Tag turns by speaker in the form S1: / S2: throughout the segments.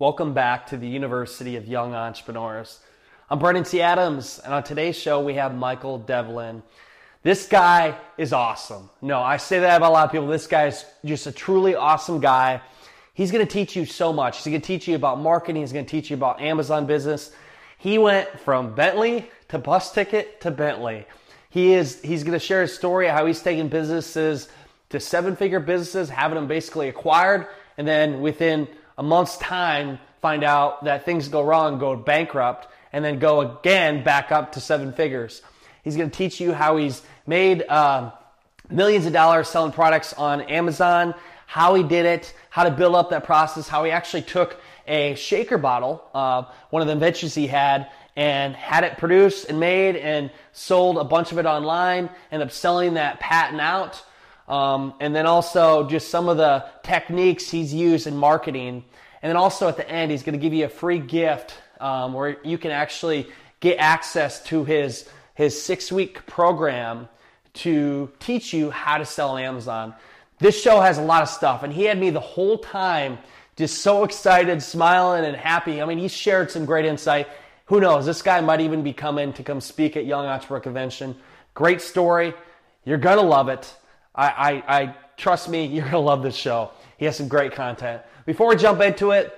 S1: Welcome back to the University of Young Entrepreneurs. I'm Brandon T. Adams, and on today's show, we have Michael Devlin. This guy is awesome. No, I say that about a lot of people. This guy is just a truly awesome guy. He's going to teach you so much. He's going to teach you about marketing. He's going to teach you about Amazon business. He went from Bentley to bus ticket to Bentley. He is, he's going to share his story how he's taking businesses to seven figure businesses, having them basically acquired, and then within a month's time find out that things go wrong, go bankrupt, and then go again back up to seven figures. He's going to teach you how he's made uh, millions of dollars selling products on Amazon, how he did it, how to build up that process, how he actually took a shaker bottle, uh, one of the inventions he had, and had it produced and made and sold a bunch of it online, ended up selling that patent out. Um, and then also just some of the techniques he's used in marketing. And then also at the end, he's going to give you a free gift um, where you can actually get access to his his six week program to teach you how to sell on Amazon. This show has a lot of stuff, and he had me the whole time just so excited, smiling, and happy. I mean, he shared some great insight. Who knows? This guy might even be coming to come speak at Young Entrepreneur Convention. Great story. You're gonna love it. I, I, I trust me, you're gonna love this show. He has some great content. Before we jump into it,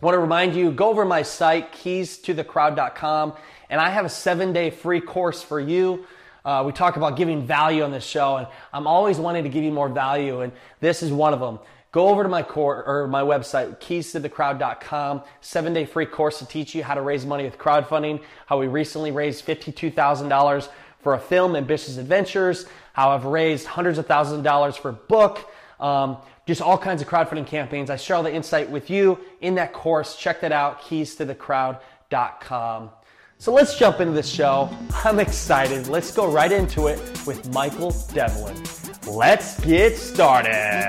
S1: I want to remind you go over my site, keystothecrowd.com, and I have a seven day free course for you. Uh, we talk about giving value on this show, and I'm always wanting to give you more value, and this is one of them. Go over to my core or my website, keystothecrowd.com, seven day free course to teach you how to raise money with crowdfunding, how we recently raised $52,000 for a film, Ambitious Adventures, how I've raised hundreds of thousands of dollars for a book, um, just all kinds of crowdfunding campaigns. I share all the insight with you in that course. Check that out, keystothecrowd.com. So let's jump into this show. I'm excited. Let's go right into it with Michael Devlin. Let's get started.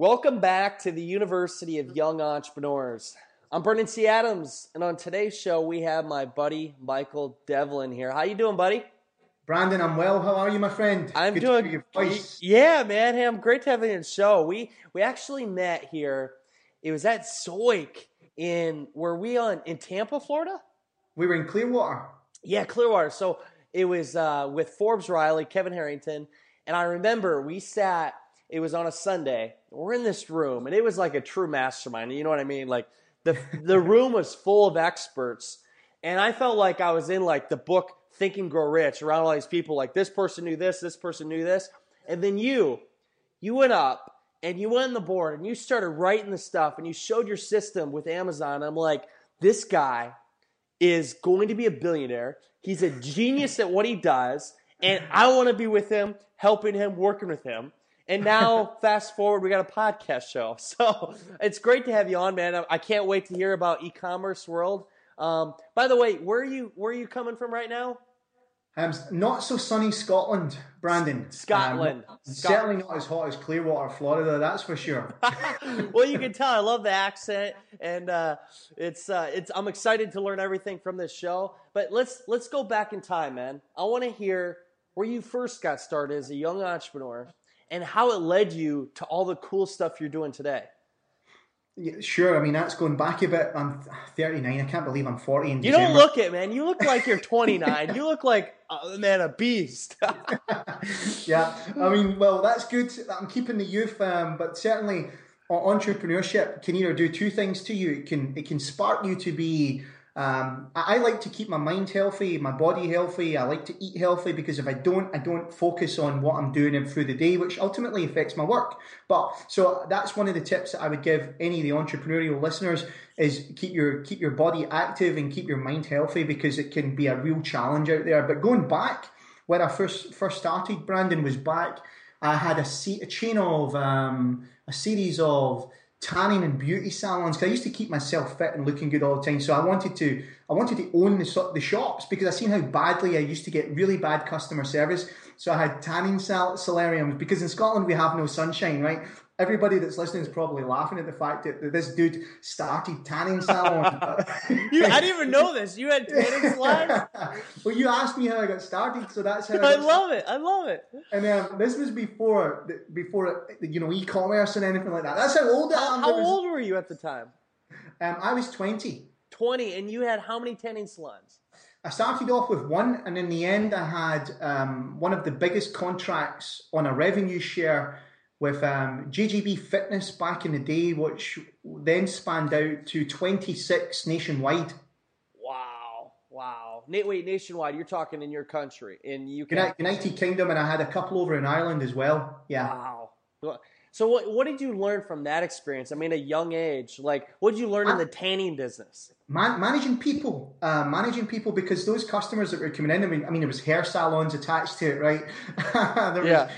S1: Welcome back to the University of Young Entrepreneurs. I'm Brandon T. Adams, and on today's show we have my buddy Michael Devlin here. How you doing, buddy?
S2: Brandon, I'm well. How are you, my friend?
S1: I'm Good doing. your voice. Yeah, man. Hey, I'm great to have you on the show. We we actually met here. It was at Zoik in were we on in Tampa, Florida?
S2: We were in Clearwater.
S1: Yeah, Clearwater. So it was uh, with Forbes Riley, Kevin Harrington, and I remember we sat. It was on a Sunday. We're in this room, and it was like a true mastermind. You know what I mean? Like the the room was full of experts, and I felt like I was in like the book Think and Grow Rich around all these people. Like this person knew this, this person knew this, and then you, you went up and you went on the board and you started writing the stuff and you showed your system with Amazon. I'm like, this guy is going to be a billionaire. He's a genius at what he does, and I want to be with him, helping him, working with him. And now, fast forward, we got a podcast show. So it's great to have you on, man. I can't wait to hear about e-commerce world. Um, by the way, where are you? Where are you coming from right now?
S2: Um, not so sunny Scotland, Brandon.
S1: Scotland.
S2: Um, certainly not as hot as Clearwater, Florida. That's for sure.
S1: well, you can tell I love the accent, and uh, it's uh, it's. I'm excited to learn everything from this show. But let's let's go back in time, man. I want to hear where you first got started as a young entrepreneur and how it led you to all the cool stuff you're doing today.
S2: Yeah, sure. I mean, that's going back a bit. I'm 39. I can't believe I'm 40 in
S1: You
S2: December.
S1: don't look it, man. You look like you're 29. you look like, uh, man, a beast.
S2: yeah. I mean, well, that's good. I'm keeping the youth, um, but certainly entrepreneurship can either do two things to you. It can it can spark you to be um, I, I, like to keep my mind healthy, my body healthy. I like to eat healthy because if I don't, I don't focus on what I'm doing through the day, which ultimately affects my work. But so that's one of the tips that I would give any of the entrepreneurial listeners is keep your keep your body active and keep your mind healthy because it can be a real challenge out there. But going back when I first first started, Brandon was back. I had a, a chain of um, a series of tanning and beauty salons because I used to keep myself fit and looking good all the time. So I wanted to I wanted to own the the shops because I seen how badly I used to get really bad customer service. So I had tanning sal- solariums because in Scotland we have no sunshine, right? Everybody that's listening is probably laughing at the fact that, that this dude started tanning salon.
S1: you, I didn't even know this. You had tanning salons.
S2: well, you asked me how I got started, so that's how.
S1: I, I love it. I love it.
S2: And um, this was before before you know e-commerce and anything like that. That's how old I
S1: am. How, how old were you at the time?
S2: Um, I was twenty.
S1: Twenty, and you had how many tanning salons?
S2: I started off with one, and in the end, I had um, one of the biggest contracts on a revenue share with um, JJB Fitness back in the day, which then spanned out to 26 nationwide.
S1: Wow, wow. Wait, nationwide, you're talking in your country, in UK?
S2: United Kingdom, and I had a couple over in Ireland as well. Yeah.
S1: Wow. So what what did you learn from that experience? I mean, a young age, like what did you learn in the tanning business?
S2: Man, managing people, uh, managing people because those customers that were coming in. I mean, I mean, there was hair salons attached to it, right? there yeah. Was,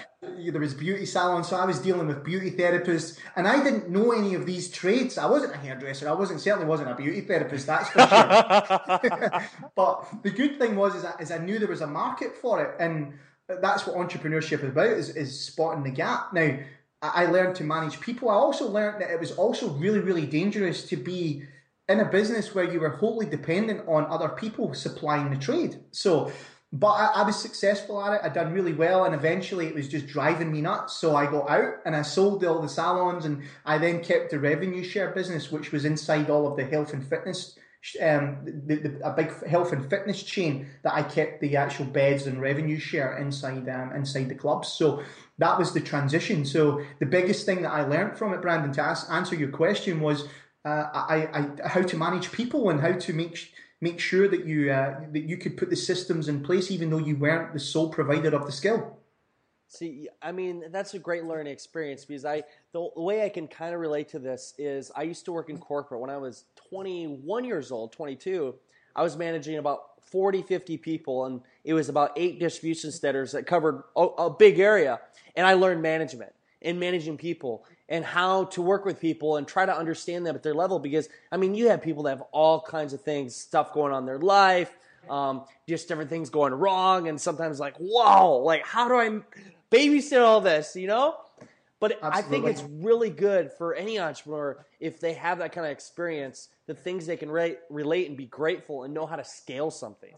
S2: there was beauty salons, so I was dealing with beauty therapists, and I didn't know any of these trades. I wasn't a hairdresser. I wasn't certainly wasn't a beauty therapist. That's for sure. but the good thing was is, is I knew there was a market for it, and that's what entrepreneurship is about: is, is spotting the gap. Now I learned to manage people. I also learned that it was also really, really dangerous to be in a business where you were wholly dependent on other people supplying the trade. So, but I, I, was successful at it. I'd done really well, and eventually it was just driving me nuts. So I got out and I sold all the salons, and I then kept the revenue share business, which was inside all of the health and fitness. Um, the, the, a big health and fitness chain that I kept the actual beds and revenue share inside um, inside the clubs. So that was the transition. So the biggest thing that I learned from it, Brandon, to ask, answer your question was uh, I, I, how to manage people and how to make make sure that you uh, that you could put the systems in place, even though you weren't the sole provider of the skill.
S1: See, I mean, that's a great learning experience because I the way I can kind of relate to this is I used to work in corporate when I was 21 years old, 22. I was managing about 40, 50 people, and it was about eight distribution centers that covered a, a big area. And I learned management and managing people and how to work with people and try to understand them at their level because, I mean, you have people that have all kinds of things, stuff going on in their life, um, just different things going wrong, and sometimes like, whoa, like, how do I babysit all this, you know? But Absolutely. I think it's really good for any entrepreneur if they have that kind of experience, the things they can re- relate and be grateful and know how to scale something.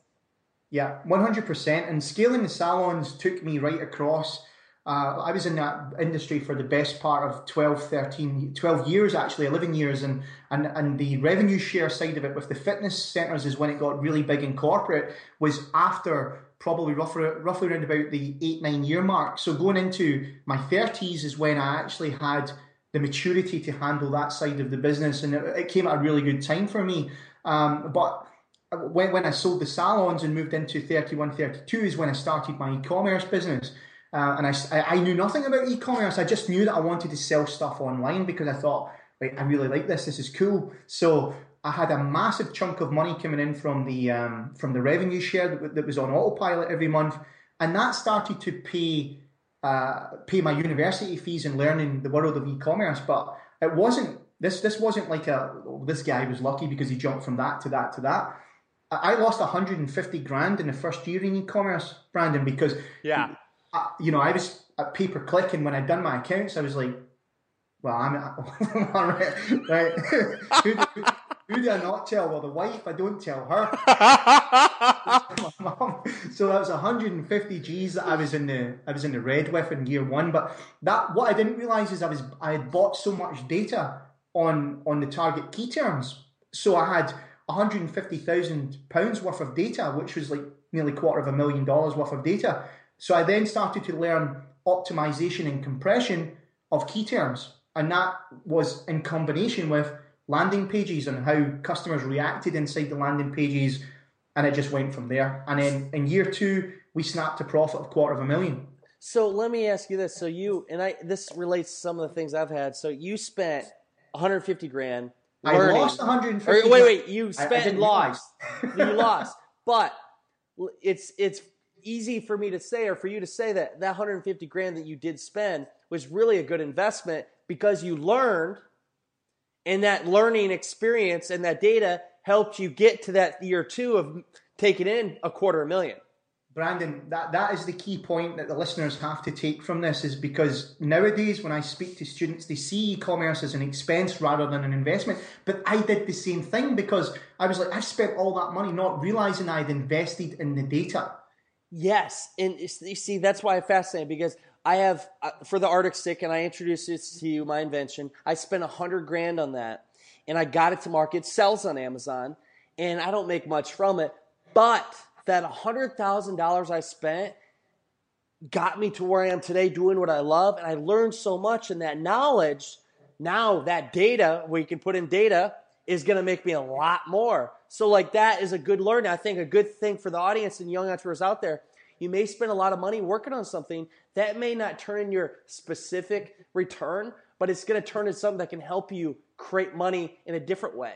S2: Yeah, 100%. And scaling the salons took me right across. Uh, I was in that industry for the best part of 12, 13, 12 years, actually, 11 years. And, and, and the revenue share side of it with the fitness centers is when it got really big in corporate, was after probably roughly, roughly around about the eight, nine year mark. So going into my 30s is when I actually had the maturity to handle that side of the business. And it, it came at a really good time for me. Um, but when, when I sold the salons and moved into 31, 32 is when I started my e-commerce business. Uh, and I, I knew nothing about e-commerce. I just knew that I wanted to sell stuff online because I thought, right, I really like this. This is cool. So I had a massive chunk of money coming in from the um, from the revenue share that, that, was on autopilot every month, and that started to pay uh, pay my university fees and learning the world of e-commerce. But it wasn't this this wasn't like a oh, this guy was lucky because he jumped from that to that to that. I lost 150 grand in the first year in e-commerce, Brandon, because
S1: yeah,
S2: I, you know I was uh, at pay per click, and when I'd done my accounts, I was like, well, I'm right. right. Who do I not tell? Well, the wife, I don't tell her. so that was 150 G's that I was in the I was in the red with in year one. But that what I didn't realize is I was I had bought so much data on on the target key terms. So I had 150,000 pounds worth of data, which was like nearly quarter of a million dollars worth of data. So I then started to learn optimization and compression of key terms, and that was in combination with landing pages and how customers reacted inside the landing pages, and it just went from there. And then in year two, we snapped a profit of quarter of a million.
S1: So let me ask you this: so you and I, this relates to some of the things I've had. So you spent 150 grand.
S2: Learning. I lost 150.
S1: Or, wait, wait, you spent I, I lost. you lost, but it's it's easy for me to say or for you to say that that 150 grand that you did spend was really a good investment because you learned and that learning experience and that data helped you get to that year two of taking in a quarter of a million.
S2: Brandon, that, that is the key point that the listeners have to take from this is because nowadays when I speak to students, they see e-commerce as an expense rather than an investment. But I did the same thing because I was like, I spent all that money not realizing I'd invested in the data.
S1: Yes, and you see that's why I'm fascinated because I have uh, for the Arctic stick, and I introduced it to you, my invention. I spent a hundred grand on that, and I got it to market. Sells on Amazon, and I don't make much from it, but that $100,000 I spent got me to where I am today doing what I love. And I learned so much. And that knowledge, now that data, where you can put in data, is going to make me a lot more. So, like, that is a good learning. I think a good thing for the audience and young entrepreneurs out there. You may spend a lot of money working on something that may not turn in your specific return, but it's going to turn into something that can help you create money in a different way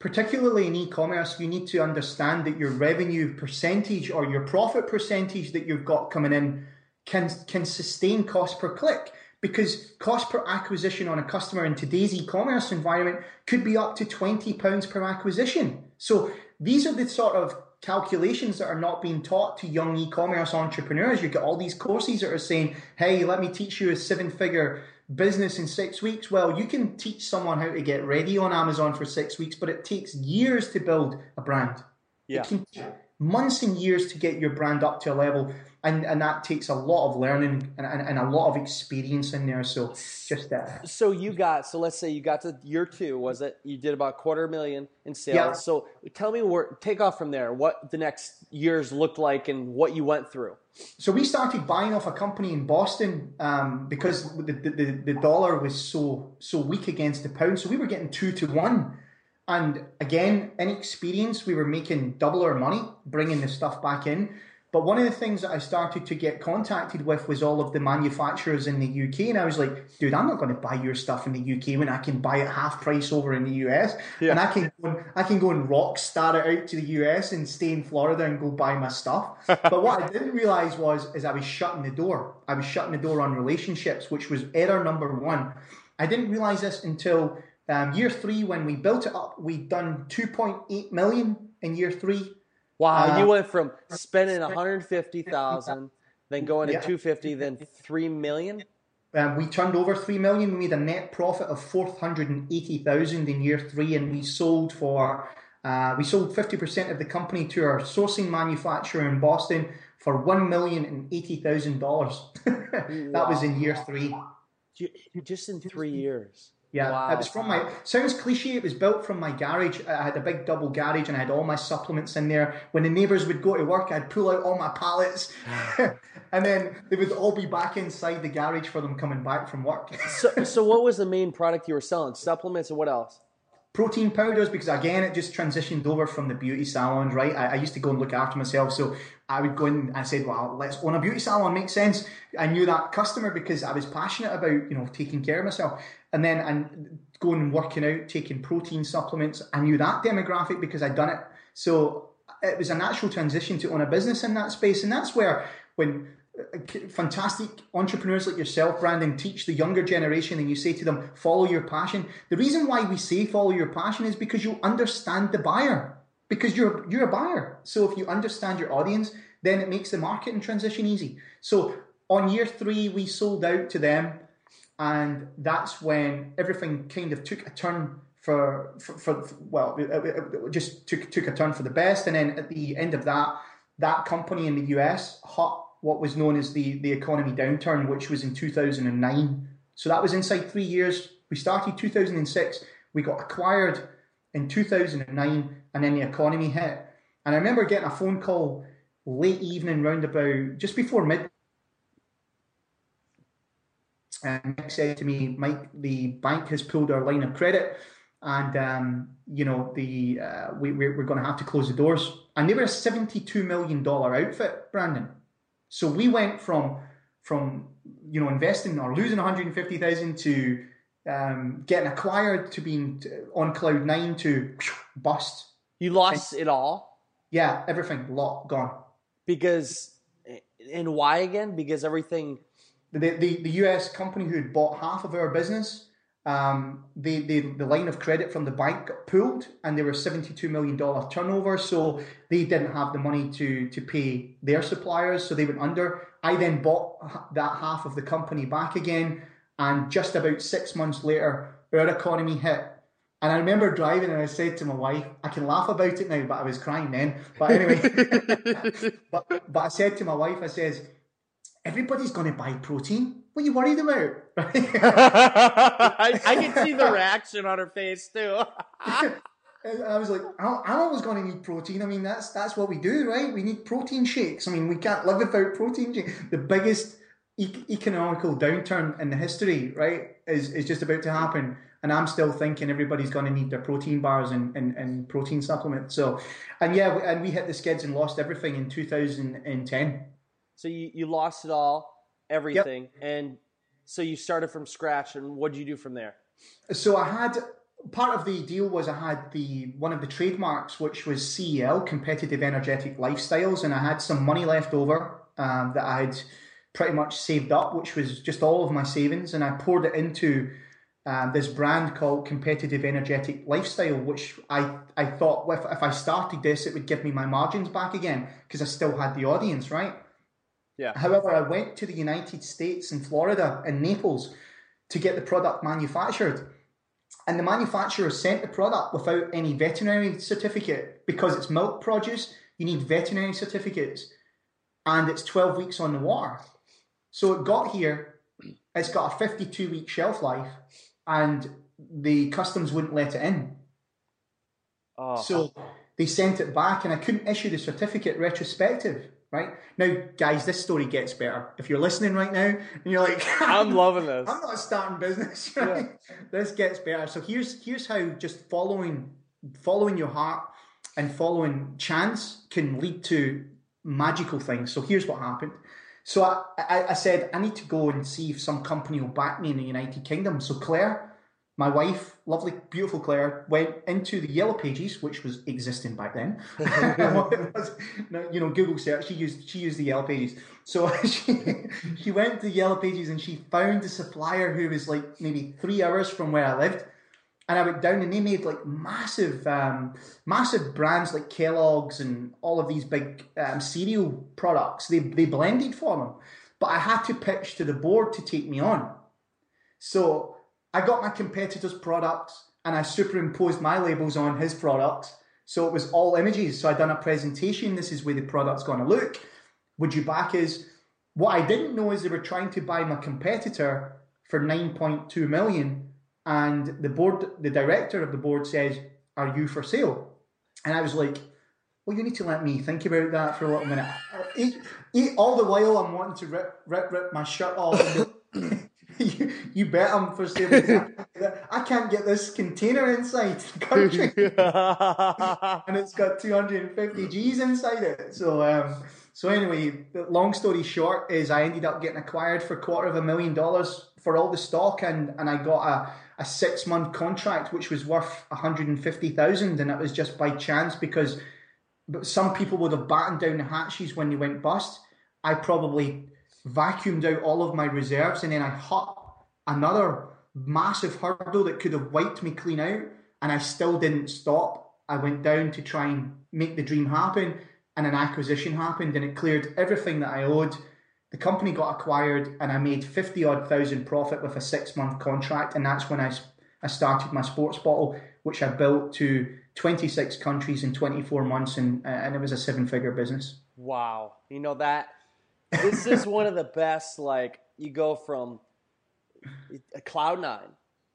S2: particularly in e-commerce, you need to understand that your revenue percentage or your profit percentage that you've got coming in can can sustain cost per click because cost per acquisition on a customer in today's e-commerce environment could be up to 20 pounds per acquisition. So these are the sort of calculations that are not being taught to young e-commerce entrepreneurs. You get all these courses that are saying, "Hey, let me teach you a seven-figure business in six weeks. Well, you can teach someone how to get ready on Amazon for six weeks, but it takes years to build a brand.
S1: Yeah.
S2: It can take months and years to get your brand up to a level and and that takes a lot of learning and, and, and a lot of experience in there. So just that.
S1: Uh, so you got so let's say you got to year two, was it? You did about quarter million in sales.
S2: Yeah.
S1: So tell me where take off from there. What the next years looked like and what you went through.
S2: So we started buying off a company in Boston um, because the, the, the dollar was so so weak against the pound. So we were getting two to one. And again, in experience, we were making double our money, bringing the stuff back in. But one of the things that I started to get contacted with was all of the manufacturers in the UK, and I was like, dude, I'm not going to buy your stuff in the UK when I can buy it half price over in the US, yeah. and I can go and, I can go and rock star it out to the US and stay in Florida and go buy my stuff. but what I didn't realize was is I was shutting the door. I was shutting the door on relationships, which was error number one. I didn't realize this until um, year three when we built it up. We'd done 2.8 million in year three
S1: Wow, uh, you went from spending 150,000, then going to yeah. 250, then 3 million?
S2: Um, we turned over 3 million. We made a net profit of 480,000 in year three, and we sold for. Uh, we sold 50% of the company to our sourcing manufacturer in Boston for one million and eighty thousand dollars. That was in year three.
S1: Just in three years.
S2: Yeah, uh, wow. it was from my. Sounds cliche. It was built from my garage. I had a big double garage, and I had all my supplements in there. When the neighbours would go to work, I'd pull out all my pallets, and then they would all be back inside the garage for them coming back from work.
S1: so, so what was the main product you were selling? Supplements and what else?
S2: protein powders because again it just transitioned over from the beauty salons right I, I, used to go and look after myself so i would go in and said well let's own a beauty salon makes sense. I knew that customer because i was passionate about you know taking care of myself. And then and going and working out taking protein supplements. I knew that demographic because i'd done it. So it was a natural transition to own a business in that space. And that's where when uh, fantastic entrepreneurs like yourself, Brandon, teach the younger generation and you say to them, follow your passion. The reason why we say follow your passion is because you understand the buyer. Because you're you're a buyer. So if you understand your audience, then it makes the marketing transition easy. So on year three, we sold out to them, and that's when everything kind of took a turn for for, for well, it, it just took took a turn for the best. And then at the end of that, that company in the US, Hut what was known as the, the economy downturn, which was in 2009. So that was inside three years. We started 2006, we got acquired in 2009, and then the economy hit. And I remember getting a phone call late evening, round about just before mid. And said to me, Mike, the bank has pulled our line of credit, and um, you know the uh, we, we're, going to have to close the doors. And they were a seventy-two million dollar outfit, Brandon. So we went from from you know investing or losing 150,000 to um, getting acquired to being on cloud nine to bust.
S1: You lost and, it all.
S2: Yeah, everything lot gone
S1: because and why again? Because everything.
S2: The, the, the US company who had bought half of our business, um, they, they, the line of credit from the bank got pulled and they were $72 million turnover. So they didn't have the money to, to pay their suppliers. So they went under. I then bought that half of the company back again. And just about six months later, our economy hit. And I remember driving and I said to my wife, I can laugh about it now, but I was crying then. But anyway, but, but I said to my wife, I says, everybody's going to buy protein. What are you worried about?
S1: I, I can see the reaction on her face too.
S2: I was like, I'm always going to need protein. I mean, that's that's what we do, right? We need protein shakes. I mean, we can't live without protein shakes. The biggest e- economical downturn in the history, right, is, is just about to happen. And I'm still thinking everybody's going to need their protein bars and, and, and protein supplements. So, and yeah, and we hit the skids and lost everything in 2010.
S1: So you, you lost it all, everything, yep. and so you started from scratch. And what did you do from there?
S2: So I had part of the deal was I had the one of the trademarks, which was CEL, Competitive Energetic Lifestyles, and I had some money left over um, that I had pretty much saved up, which was just all of my savings, and I poured it into um, this brand called Competitive Energetic Lifestyle, which I, I thought if, if I started this, it would give me my margins back again because I still had the audience, right?
S1: Yeah.
S2: However, I went to the United States in Florida, in Naples, to get the product manufactured. And the manufacturer sent the product without any veterinary certificate because it's milk produce, you need veterinary certificates. And it's 12 weeks on the water. So it got here, it's got a 52 week shelf life, and the customs wouldn't let it in. Oh. So they sent it back, and I couldn't issue the certificate retrospective. Right now, guys, this story gets better. If you're listening right now and you're like,
S1: "I'm loving this,"
S2: I'm not starting business. Right? Yeah. This gets better. So here's here's how just following following your heart and following chance can lead to magical things. So here's what happened. So I, I, I, said, I need to go and see if some company will back me in the United Kingdom. So Claire, my wife, lovely, beautiful Claire, went into the Yellow Pages, which was existing back then. you know, Google search. She used she used the Yellow Pages. So she she went to the Yellow Pages and she found a supplier who was like maybe three hours from where I lived and I went down and they made like massive, um, massive brands like Kellogg's and all of these big um, cereal products. They they blended for them, but I had to pitch to the board to take me on. So I got my competitors' products and I superimposed my labels on his products. So it was all images. So I done a presentation. This is where the product's going to look. Would you back us? What I didn't know is they were trying to buy my competitor for 9.2 million and the board, the director of the board says, "Are you for sale?" And I was like, "Well, you need to let me think about that for a little minute." Eat, eat, all the while I'm wanting to rip, rip, rip my shirt off. you, you bet I'm for sale. I can't get this container inside the country, and it's got 250 G's inside it. So, um, so anyway, long story short is I ended up getting acquired for a quarter of a million dollars for all the stock, and and I got a a six month contract which was worth 150,000 and it was just by chance because some people would have battened down the hatches when they went bust. I probably vacuumed out all of my reserves and then I hit another massive hurdle that could have wiped me clean out and I still didn't stop. I went down to try and make the dream happen and an acquisition happened and it cleared everything that I owed the company got acquired and I made 50 odd thousand profit with a six month contract. And that's when I, I started my sports bottle, which I built to 26 countries in 24 months. And, uh, and it was a seven figure business.
S1: Wow. You know, that this is one of the best. Like, you go from a cloud nine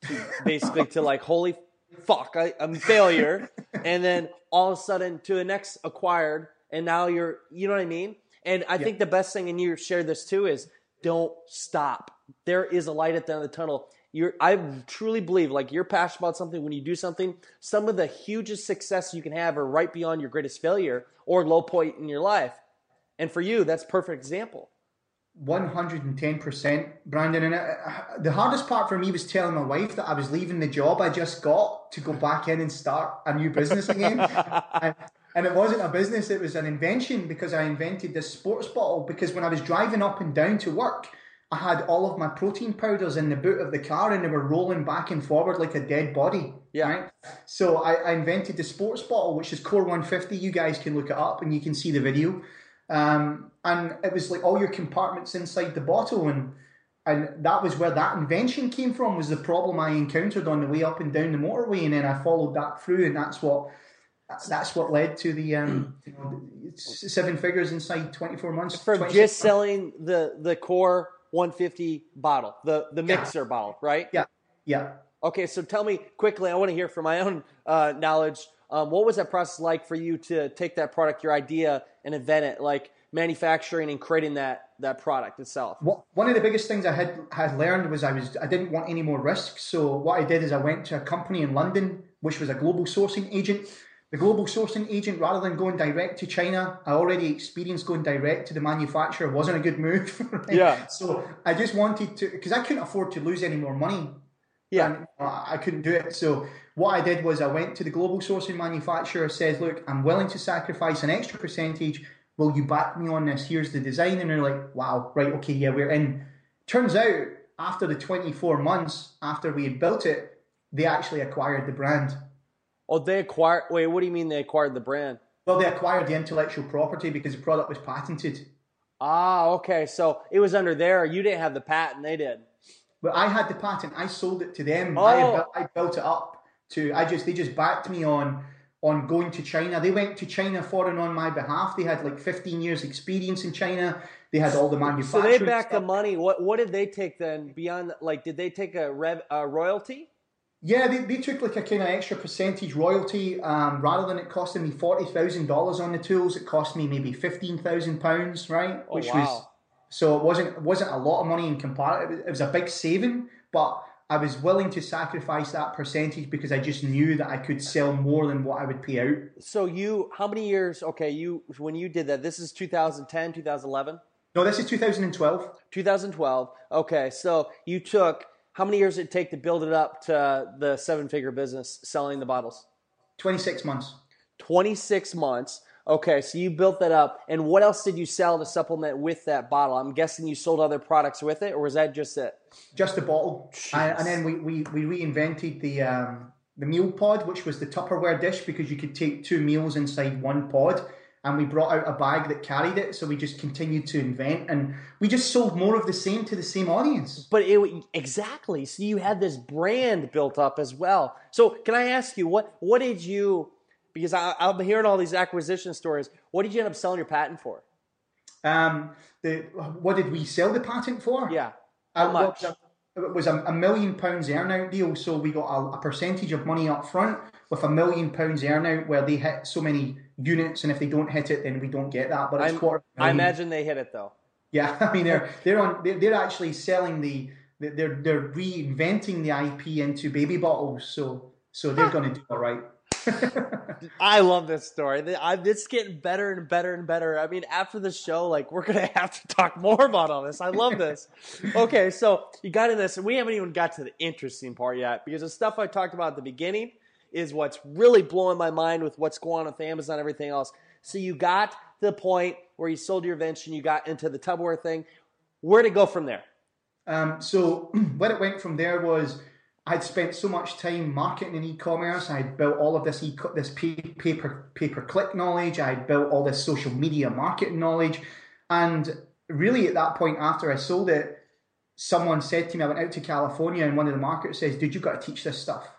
S1: to basically to like, holy fuck, I, I'm failure. and then all of a sudden to the next acquired. And now you're, you know what I mean? And I yeah. think the best thing, and you shared this too, is don't stop. There is a light at the end of the tunnel. You're, I truly believe, like you're passionate about something. When you do something, some of the hugest success you can have are right beyond your greatest failure or low point in your life. And for you, that's perfect example.
S2: 110% Brandon and uh, the hardest part for me was telling my wife that I was leaving the job I just got to go back in and start a new business again and, and it wasn't a business; it was an invention because I invented this sports bottle. Because when I was driving up and down to work, I had all of my protein powders in the boot of the car, and they were rolling back and forward like a dead body.
S1: Yeah.
S2: Right? So I, I invented the sports bottle, which is Core 150. You guys can look it up, and you can see the video. Um, and it was like all your compartments inside the bottle, and and that was where that invention came from. Was the problem I encountered on the way up and down the motorway, and then I followed that through, and that's what that's what led to the um, you know, seven figures inside 24 months.
S1: From
S2: 26
S1: just selling the the core 150 bottle, the the
S2: Yeah.
S1: mixer bottle, right?
S2: Yeah, yeah.
S1: Okay, so tell me quickly. I want to hear from my own uh, knowledge. Um, what was that process like for you to take that product, your idea, and invent it, like manufacturing and creating that that product itself?
S2: One of the biggest things I had had learned was I was I didn't want any more risks. So what I did is I went to a company in London, which was a global sourcing agent. The global sourcing agent, rather than going direct to China, I already experienced going direct to the manufacturer wasn't a good move. right?
S1: Yeah.
S2: So I just wanted to because I couldn't afford to lose any more money
S1: Yeah.
S2: and uh, I couldn't do it. So what I did was I went to the global sourcing manufacturer, says, "Look, I'm willing to sacrifice an extra percentage. Will you back me on this? Here's the design." And they're like, "Wow, right, okay, yeah, we're in." Turns out, after the 24 months after we had built it, they actually acquired the brand.
S1: Oh, they acquired. Wait, what do you mean they acquired the brand?
S2: Well, they acquired the intellectual property because the product was patented.
S1: Ah, okay. So it was under there. You didn't have the patent. They did.
S2: But I had the patent. I sold it to them. I,
S1: Oh.
S2: bu- I built it up to. I just they just backed me on on going to China. They went to China for and on my behalf. They had like 15 years experience in China. They had all the manufacturing.
S1: So they backed the money. What what did they take then beyond? Like, did they take a rev a royalty?
S2: Yeah, they, they took like a kind of extra percentage royalty. Um, rather than it costing me forty thousand dollars on the tools, it cost me maybe fifteen thousand pounds, right?
S1: Oh,
S2: Which
S1: wow.
S2: was so it wasn't it wasn't a lot of money in comparative. It was a big saving, but I was willing to sacrifice that percentage because I just knew that I could sell more than what I would pay out.
S1: So you, how many years? Okay, you when you did that. This is 2010, 2011,
S2: No, this is 2012.
S1: 2012. Okay, so you took how many years did it take to build it up to the seven figure business selling the bottles?
S2: 26 months.
S1: 26 months. Okay, so you built that up. And what else did you sell to supplement with that bottle? I'm guessing you sold other products with it, or was that just it?
S2: Just a bottle. And, and then we, we, we reinvented the um, the meal pod, which was the Tupperware dish because you could take two meals inside one pod. And we brought out a bag that carried it. So we just continued to invent and we just sold more of the same to the same audience.
S1: But it exactly. So you had this brand built up as well. So can I ask you what what did you? Because I, I'm hearing all these acquisition stories. What did you end up selling your patent for?
S2: Um, the, what did we sell the patent for?
S1: Yeah.
S2: Uh,
S1: How much?
S2: It was a, a million pounds earnout deal, so we got a, a percentage of money up front with a million pounds earnout where they hit so many units, and if they don't hit it, then we don't get that. But it's
S1: I'm-
S2: quarter.
S1: I imagine they hit it though.
S2: Yeah, I mean they're they're on they're, they're actually selling the they're they're reinventing the IP into baby bottles, so so they're going to do all right.
S1: I love this story. I, it's getting better and better and better. I mean, after the show, like we're gonna have to talk more about all this. I love this. Okay, so you got in this, and we haven't even got to the interesting part yet because the stuff I talked about at the beginning is what's really blowing my mind with what's going on with Amazon and everything else. So you got to the point where you sold your invention, you got into the Tupperware thing. Where'd it go from there?
S2: Um, so where it went from there was I'd spent so much time marketing in e-commerce. I'd built all of this e- this paper pay per click knowledge. I'd built all this social media marketing knowledge, and really at that point after I sold it, someone said to me, I went out to California, and one of the marketers says, "Dude, you got to teach this stuff."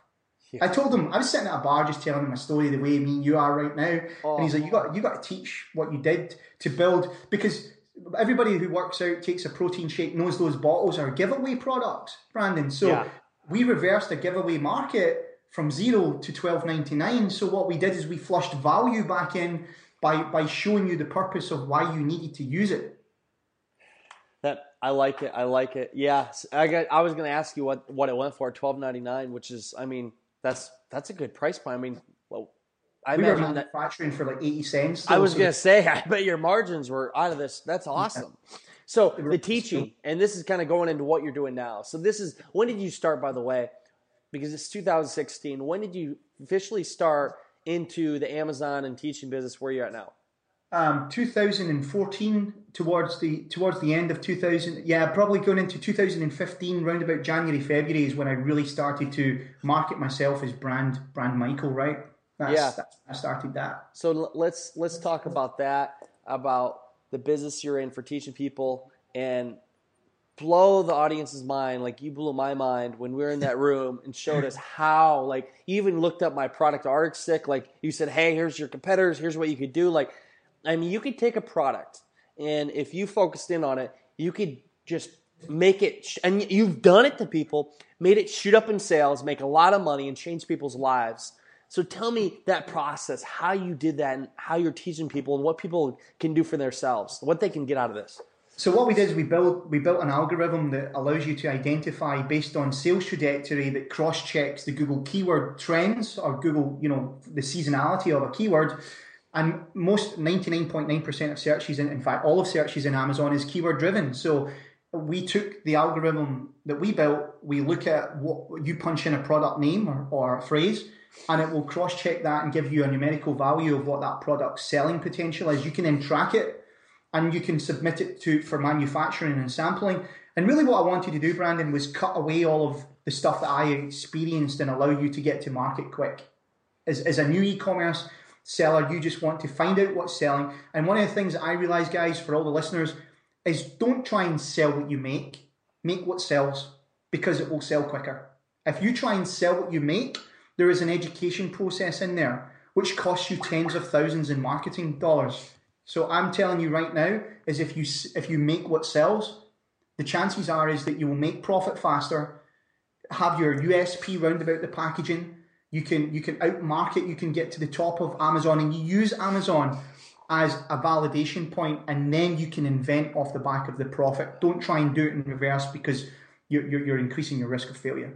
S2: I told him I was sitting at a bar just telling him my story the way me and you are right now, and he's like, "You got you got to teach what you did to build because." Everybody who works out takes a protein shake knows those bottles are giveaway products, Brandon. So
S1: Yeah.
S2: we reversed the giveaway market from zero to twelve ninety nine. So what we did is we flushed value back in by by showing you the purpose of why you needed to use it.
S1: That I like it. I like it. Yeah, I got. I was going to ask you what what it went for, twelve ninety nine, which is, I mean, that's that's a good price point. I mean, well, I
S2: We
S1: imagine that.
S2: manufacturing for like eighty cents.
S1: I was
S2: so
S1: going to say, I bet your margins were out of this. That's awesome. So the teaching, and this is kind of going into what you're doing now. So this is when did you start, by the way? Because it's 2016. When did you officially start into the Amazon and teaching business? Where you're at now?
S2: Um, 2014 towards the towards the end of 2000 yeah probably going into 2015 round about january february is when i really started to market myself as brand brand michael right? That's,
S1: Yeah.
S2: that's, i started that.
S1: So let's let's talk about that about the business you're in for teaching people and blow the audience's mind like you blew my mind when we were in that room and showed us how like you even looked up my product Arctic like you said hey here's your competitors here's what you could do like I mean you could take a product and if you focused in on it you could just make it sh- and you've done it to people made it shoot up in sales make a lot of money and change people's lives so tell me that process, how you did that, and how you're teaching people, and what people can do for themselves, what they can get out of this.
S2: So what we did is we built we built an algorithm that allows you to identify based on sales trajectory that cross checks the Google keyword trends or Google you know the seasonality of a keyword. And most ninety nine point nine percent of searches, in, in fact, all of searches in Amazon is keyword driven. So we took the algorithm that we built. We look at what you punch in a product name or, or a phrase, and it will cross check that and give you a numerical value of what that product's selling potential is. You can then track it and you can submit it to for manufacturing and sampling. And really, what I wanted to do, Brandon, was cut away all of the stuff that I experienced and allow you to get to market quick. As, as a new e-commerce seller, you just want to find out what's selling. And one of the things that I realize, guys, for all the listeners, is don't try and sell what you make. Make what sells because it will sell quicker. If you try and sell what you make, there is an education process in there which costs you tens of thousands in marketing dollars. So I'm telling you right now is if you if you make what sells, the chances are is that you will make profit faster, have your USP round about the packaging. You can you can outmarket, you can get to the top of Amazon, and you use Amazon as a validation point, and then you can invent off the back of the profit. Don't try and do it in reverse because you're you're, you're increasing your risk of failure.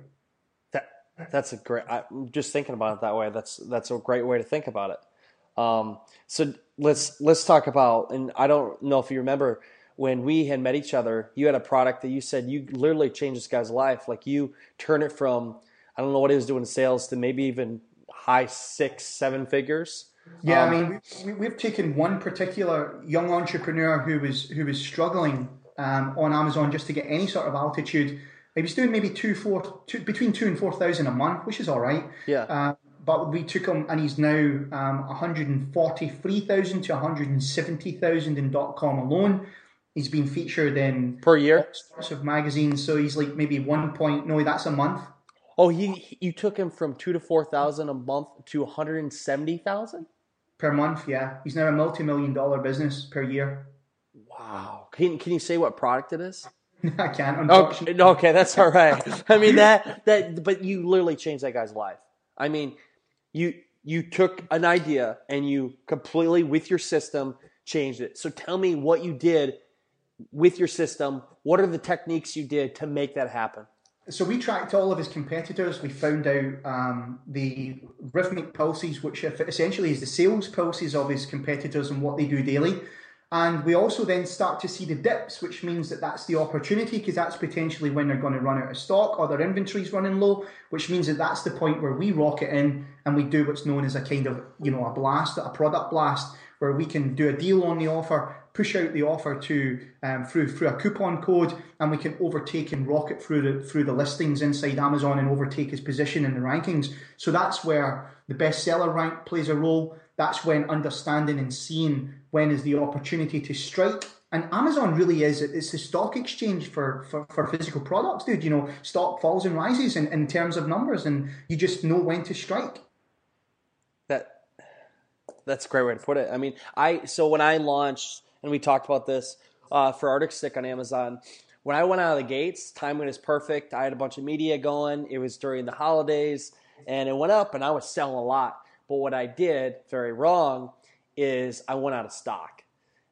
S1: That that's a great. I'm just thinking about it that way. That's that's a great way to think about it. Um, so let's let's talk about. And I don't know if you remember when we had met each other. You had a product that you said you literally changed this guy's life. Like you turn it from I don't know what he was doing sales to maybe even high six seven figures.
S2: Yeah,
S1: Um,
S2: I mean, we, we've taken one particular young entrepreneur who was who was struggling um, on Amazon just to get any sort of altitude. He was doing maybe two, four, two, between two and four thousand a month, which is all right.
S1: Yeah.
S2: Uh, but we took him, and he's now um, one hundred and forty-three thousand to one hundred and seventy thousand in dot com alone. He's been featured in
S1: Per year.
S2: sorts of magazines, so he's like maybe one point. No, that's a month.
S1: Oh, he you took him from two to four thousand a month to one hundred and seventy thousand.
S2: Per month, yeah. He's now a multi-million dollar business per year.
S1: Wow. Can can you say what product it is?
S2: I can't.
S1: Okay, okay, that's all right. I mean that that, but you literally changed that guy's life. I mean, you you took an idea and you completely with your system changed it. So tell me what you did with your system. What are the techniques you did to make that happen?
S2: So we tracked all of his competitors. We found out um, the rhythmic pulses, which essentially is the sales pulses of his competitors and what they do daily. And we also then start to see the dips, which means that that's the opportunity because that's potentially when they're going to run out of stock or their inventory's running low, which means that that's the point where we rocket in and we do what's known as a kind of, you know, a blast, a product blast, where we can do a deal on the offer, push out the offer to um, through through a coupon code, and we can overtake and rocket through the through the listings inside Amazon and overtake his position in the rankings. So that's where the bestseller rank plays a role. That's when understanding and seeing when is the opportunity to strike. And Amazon really is it's the stock exchange for, for, for physical products, dude. You know, stock falls and rises in, in terms of numbers, and you just know when to strike.
S1: That that's a great way to put it. I mean, I so when I launched and we talked about this uh, for Arctic Stick on Amazon. When I went out of the gates, timing was perfect. I had a bunch of media going. It was during the holidays, and it went up, and I was selling a lot. But what I did very wrong is I went out of stock,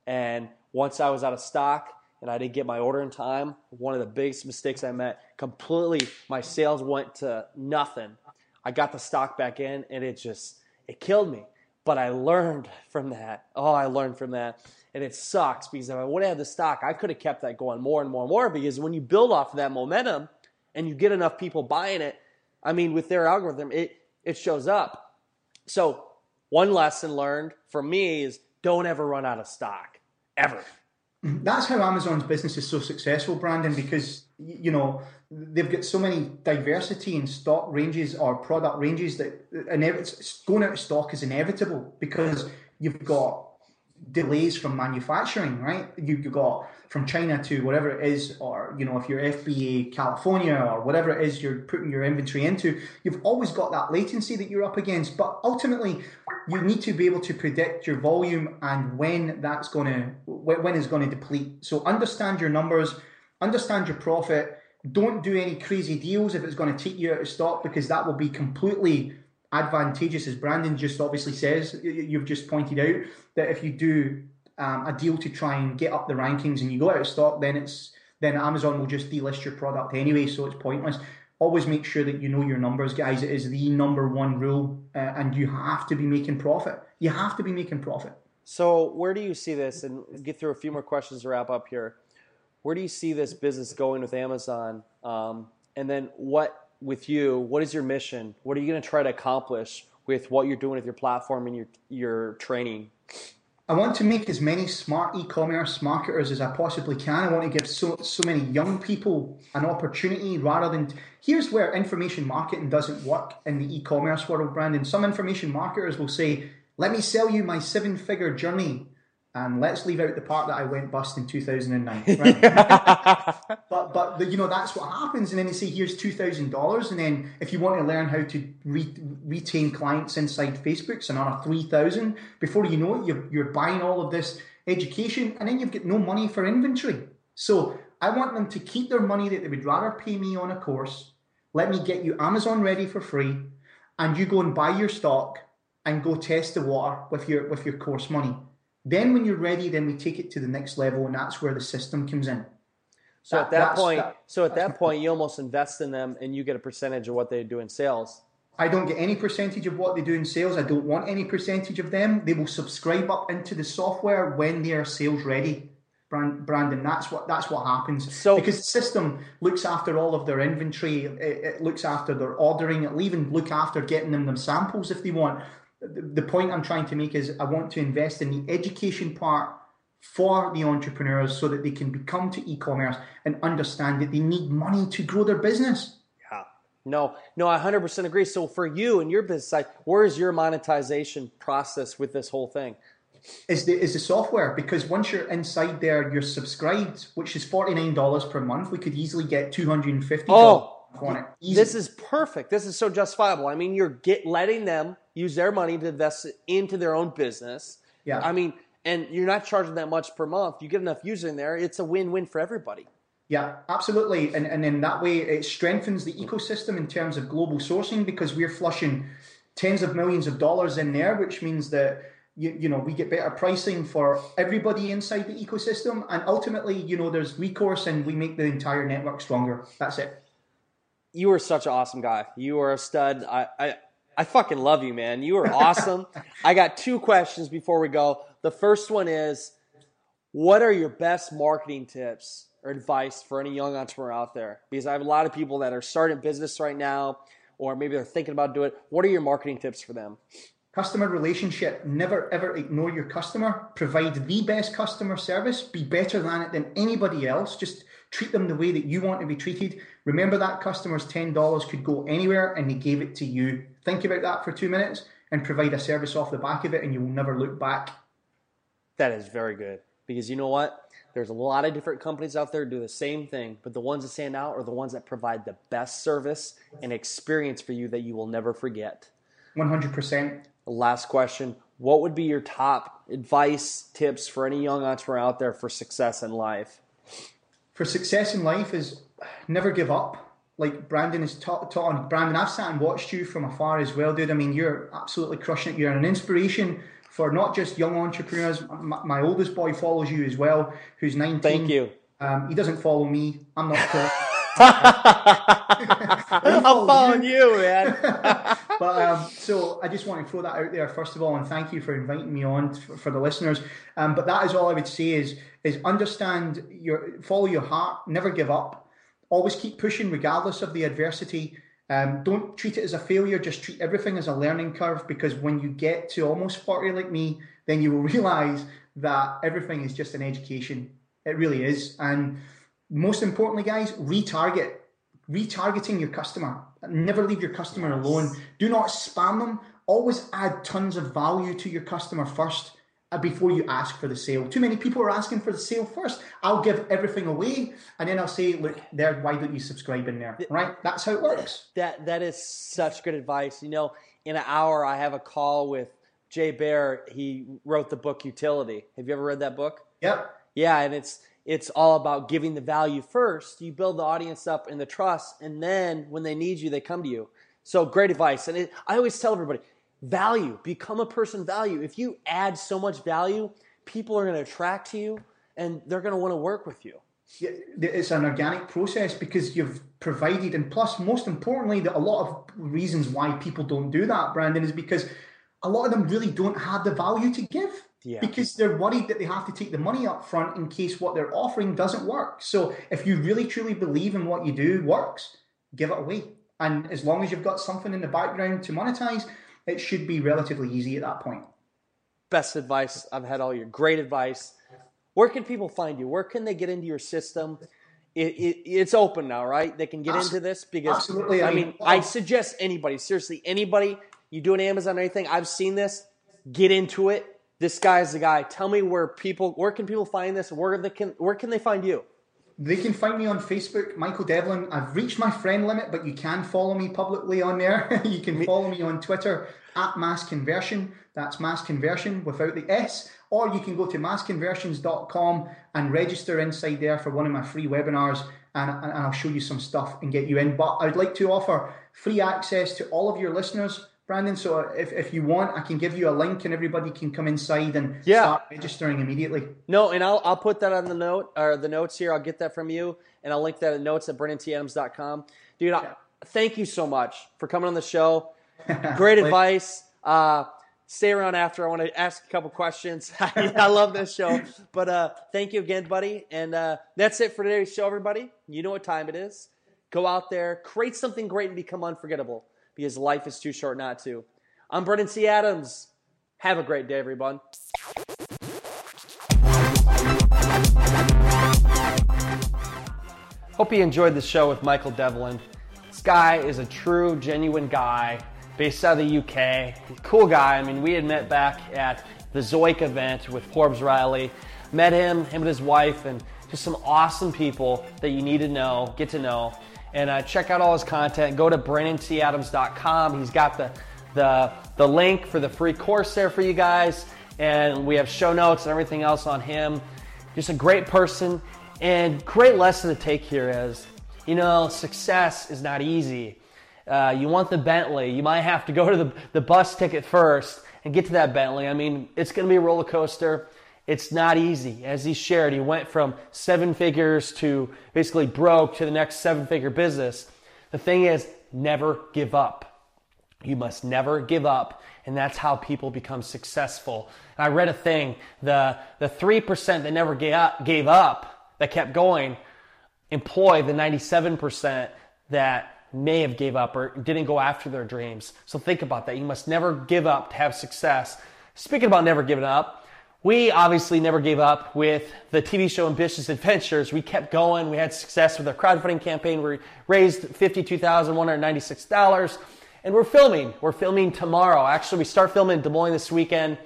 S1: and once I was out of stock and I didn't get my order in time, one of the biggest mistakes I made, completely my sales went to nothing. I got the stock back in, and it just it killed me. But I learned from that. Oh, I learned from that. And it sucks because if I would have had the stock, I could have kept that going more and more and more. Because when you build off of that momentum and you get enough people buying it, I mean, with their algorithm, it, it shows up. So one lesson learned from me is don't ever run out of stock ever.
S2: That's how Amazon's business is so successful, Brandon, because you know they've got so many diversity in stock ranges or product ranges that going out of stock is inevitable because you've got delays from manufacturing, right? You've got from China to whatever it is, or you know, if you're FBA California or whatever it is you're putting your inventory into, you've always got that latency that you're up against. But ultimately, you need to be able to predict your volume and when that's going to when it's going to deplete. So understand your numbers, understand your profit. Don't do any crazy deals if it's going to take you out of stock because that will be completely advantageous, as Brandon just obviously says. You've just pointed out that if you do um, a deal to try and get up the rankings and you go out of stock, then it's then Amazon will just delist your product anyway, so it's pointless. Always make sure that you know your numbers, guys. It is the number one rule, uh, and you have to be making profit. You have to be making profit.
S1: So, where do you see this? And get through a few more questions to wrap up here. Where do you see this business going with Amazon? Um, and then, what with you? What is your mission? What are you going to try to accomplish with what you're doing with your platform and your your training?
S2: I want to make as many smart e-commerce marketers as I possibly can. I want to give so so many young people an opportunity rather than here's where information marketing doesn't work in the e-commerce world, Brandon. Some information marketers will say, "Let me sell you my seven-figure journey." And let's leave out the part that I went bust in 2009. Right? but but you know that's what happens, and then they say here's two thousand dollars, and then if you want to learn how to re- retain clients inside Facebook, it's another three thousand. Before you know it, you're, you're buying all of this education, and then you've got no money for inventory. So I want them to keep their money that they would rather pay me on a course. Let me get you Amazon ready for free, and you go and buy your stock and go test the water with your with your course money then, when you're ready, then we take it to the next level, and that's where the system comes in.
S1: So that, at that point, that, so at that point, you almost invest in them, and you get a percentage of what they do in sales.
S2: I don't get any percentage of what they do in sales. I don't want any percentage of them. They will subscribe up into the software when they are sales ready. Brandon, that's what that's what happens. So because the system looks after all of their inventory, it, it looks after their ordering. It'll even look after getting them them samples if they want the point I'm trying to make is I want to invest in the education part for the entrepreneurs so that they can become to e-commerce and understand that they need money to grow their business.
S1: Yeah. No, no, I 100% agree. So for you and your business side, where is your monetization process with this whole thing?
S2: Is the is the software because once you're inside there, you're subscribed, which is forty nine dollars per month. We could easily get two hundred and fifty. Oh,
S1: this is perfect. This is so justifiable. I mean, you're get letting them use their money to invest into their own business. Yeah. I mean, and you're not charging that much per month. You get enough users in there, it's a win-win for everybody.
S2: Yeah, absolutely. And and in that way it strengthens the ecosystem in terms of global sourcing because we're flushing tens of millions of dollars in there, which means that you, you know we get better pricing for everybody inside the ecosystem and ultimately you know there's recourse and we make the entire network stronger that's it
S1: you are such an awesome guy. You are a stud. I, I, I fucking love you, man. You are awesome. I got two questions before we go. The first one is what are your best marketing tips or advice for any young entrepreneur out there? Because I have a lot of people that are starting business right now, or maybe they're thinking about doing it. What are your marketing tips for them?
S2: Customer relationship. Never ever ignore your customer. Provide the best customer service. Be better than it than anybody else. Just treat them the way that you want to be treated. Remember that customer's $10 could go anywhere and they gave it to you. Think about that for two minutes and provide a service off the back of it, and you will never look back.
S1: That is very good because you know what? There's a lot of different companies out there do the same thing, but the ones that stand out are the ones that provide the best service and experience for you that you will never forget.
S2: 100%.
S1: Last question What would be your top advice, tips for any young entrepreneur out there for success in life?
S2: For success in life is never give up. Like Brandon is taught, taught on. Brandon, I've sat and watched you from afar as well, dude. I mean, you're absolutely crushing it. You're an inspiration for not just young entrepreneurs. My, my oldest boy follows you as well, who's 19.
S1: Thank you.
S2: Um, he doesn't follow me. I'm not.
S1: I'm following you, you man.
S2: but um, so I just want to throw that out there first of all, and thank you for inviting me on for, for the listeners. Um, but that is all I would say is is understand your follow your heart, never give up, always keep pushing regardless of the adversity. Um, don't treat it as a failure, just treat everything as a learning curve because when you get to almost 40 like me, then you will realize that everything is just an education. It really is. And most importantly, guys, retarget. Retargeting your customer. Never leave your customer yes. alone. Do not spam them. Always add tons of value to your customer first Uh, before you ask for the sale. Too many people are asking for the sale first. I'll give everything away and then I'll say, look, there, why don't you subscribe in there? Right? That's how it works.
S3: That that is such good advice. You know, in an hour I have a call with Jay Baer. He wrote the book Youtility. Have you ever read that book?
S2: Yep.
S3: Yeah, and it's it's all about giving the value first. You build the audience up in the trust, and then when they need you, they come to you. So great advice. And it, I always tell everybody, value, become a person value. If you add so much value, people are going to attract to you, and they're going to want to work with you.
S2: Yeah, it's an organic process because you've provided, and plus, most importantly, that a lot of reasons why people don't do that, Brandon, is because a lot of them really don't have the value to give yeah. because they're worried that they have to take the money up front in case what they're offering doesn't work. So if you really truly believe in what you do works, give it away. And as long as you've got something in the background to monetize, it should be relatively easy at that point.
S3: Best advice I've had all year. Great advice. Where can people find you? Where can they get into your system? It, it, it's open now, right? They can get into this because
S2: Absolutely.
S3: I mean, I um, suggest anybody, seriously, anybody, you do an Amazon or anything, I've seen this, get into it this guy's the guy. Tell me where people, where can people find this? Where they can, where can they find you?
S2: They can find me on Facebook, Michael Devlin. I've reached my friend limit, but you can follow me publicly on there. you can follow me on Twitter at Mass Conversion. That's Mass Conversion without the S. Or you can go to massconversions.com and register inside there for one of my free webinars, and, and I'll show you some stuff and get you in. But I'd like to offer free access to all of your listeners Brandon. So if, if you want, I can give you a link and everybody can come inside and yeah. start registering immediately.
S3: No, and I'll I'll put that on the note or the notes here. I'll get that from you and I'll link that in notes at BrandonTAdams.com. Dude, yeah. I, thank you so much for coming on the show. Great advice. Uh, stay around after. I want to ask a couple questions. I love this show. But uh, thank you again, buddy. And uh, that's it for today's show, everybody. You know what time it is. Go out there, create something great, and become unforgettable because life is too short not to. I'm Brandon T. Adams. Have a great day, everyone.
S1: Hope you enjoyed the show with Michael Devlin. This guy is a true, genuine guy based out of the UK. Cool guy. I mean, we had met back at the Zoic event with Forbes Riley. Met him, him and his wife, and just some awesome people that you need to know, get to know and uh, check out all his content. Go to BrandonTAdams.com. He's got the, the, the link for the free course there for you guys. And we have show notes and everything else on him. Just a great person. And great lesson to take here is, you know, success is not easy. Uh, you want the Bentley, you might have to go to the, the bus ticket first and get to that Bentley. I mean, it's going to be a roller coaster. It's not easy. As he shared, he went from seven figures to basically broke to the next seven figure business. The thing is, never give up. You must never give up. And that's how people become successful. And I read a thing the, the 3% that never gave up, gave up, that kept going, employ the 97% that may have gave up or didn't go after their dreams. So think about that. You must never give up to have success. Speaking about never giving up, we obviously never gave up with the TV show Ambitious Adventures. We kept going. We had success with our crowdfunding campaign. We raised $52,196 and we're filming. We're filming tomorrow. Actually, we start filming in Des Moines this weekend.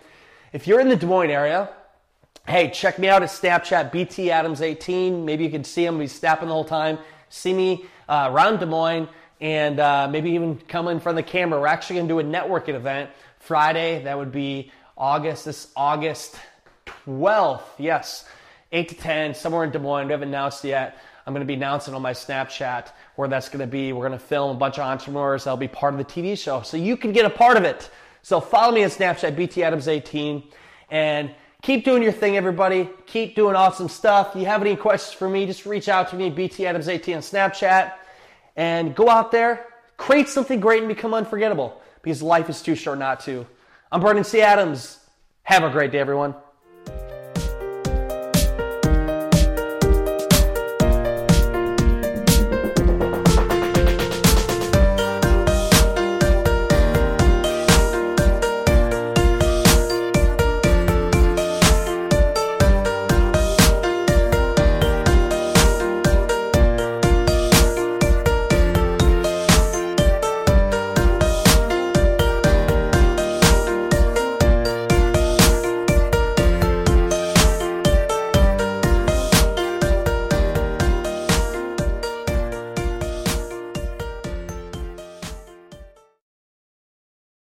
S1: If you're in the Des Moines area, hey, check me out at Snapchat, BT Adams 18. Maybe you can see him. He's snapping the whole time. See me uh, around Des Moines and uh, maybe even come in front of the camera. We're actually going to do a networking event Friday. That would be August, this August 12th. Yes, 8 to 10, somewhere in Des Moines. We haven't announced yet. I'm going to be announcing on my Snapchat where that's going to be. We're going to film a bunch of entrepreneurs that'll be part of the TV show. So you can get a part of it. So follow me on Snapchat, BTAdams18, and keep doing your thing, everybody. Keep doing awesome stuff. If you have any questions for me, just reach out to me, BTAdams18 on Snapchat, and go out there, create something great, and become unforgettable because life is too short not to. I'm Brandon T. Adams. Have a great day, everyone.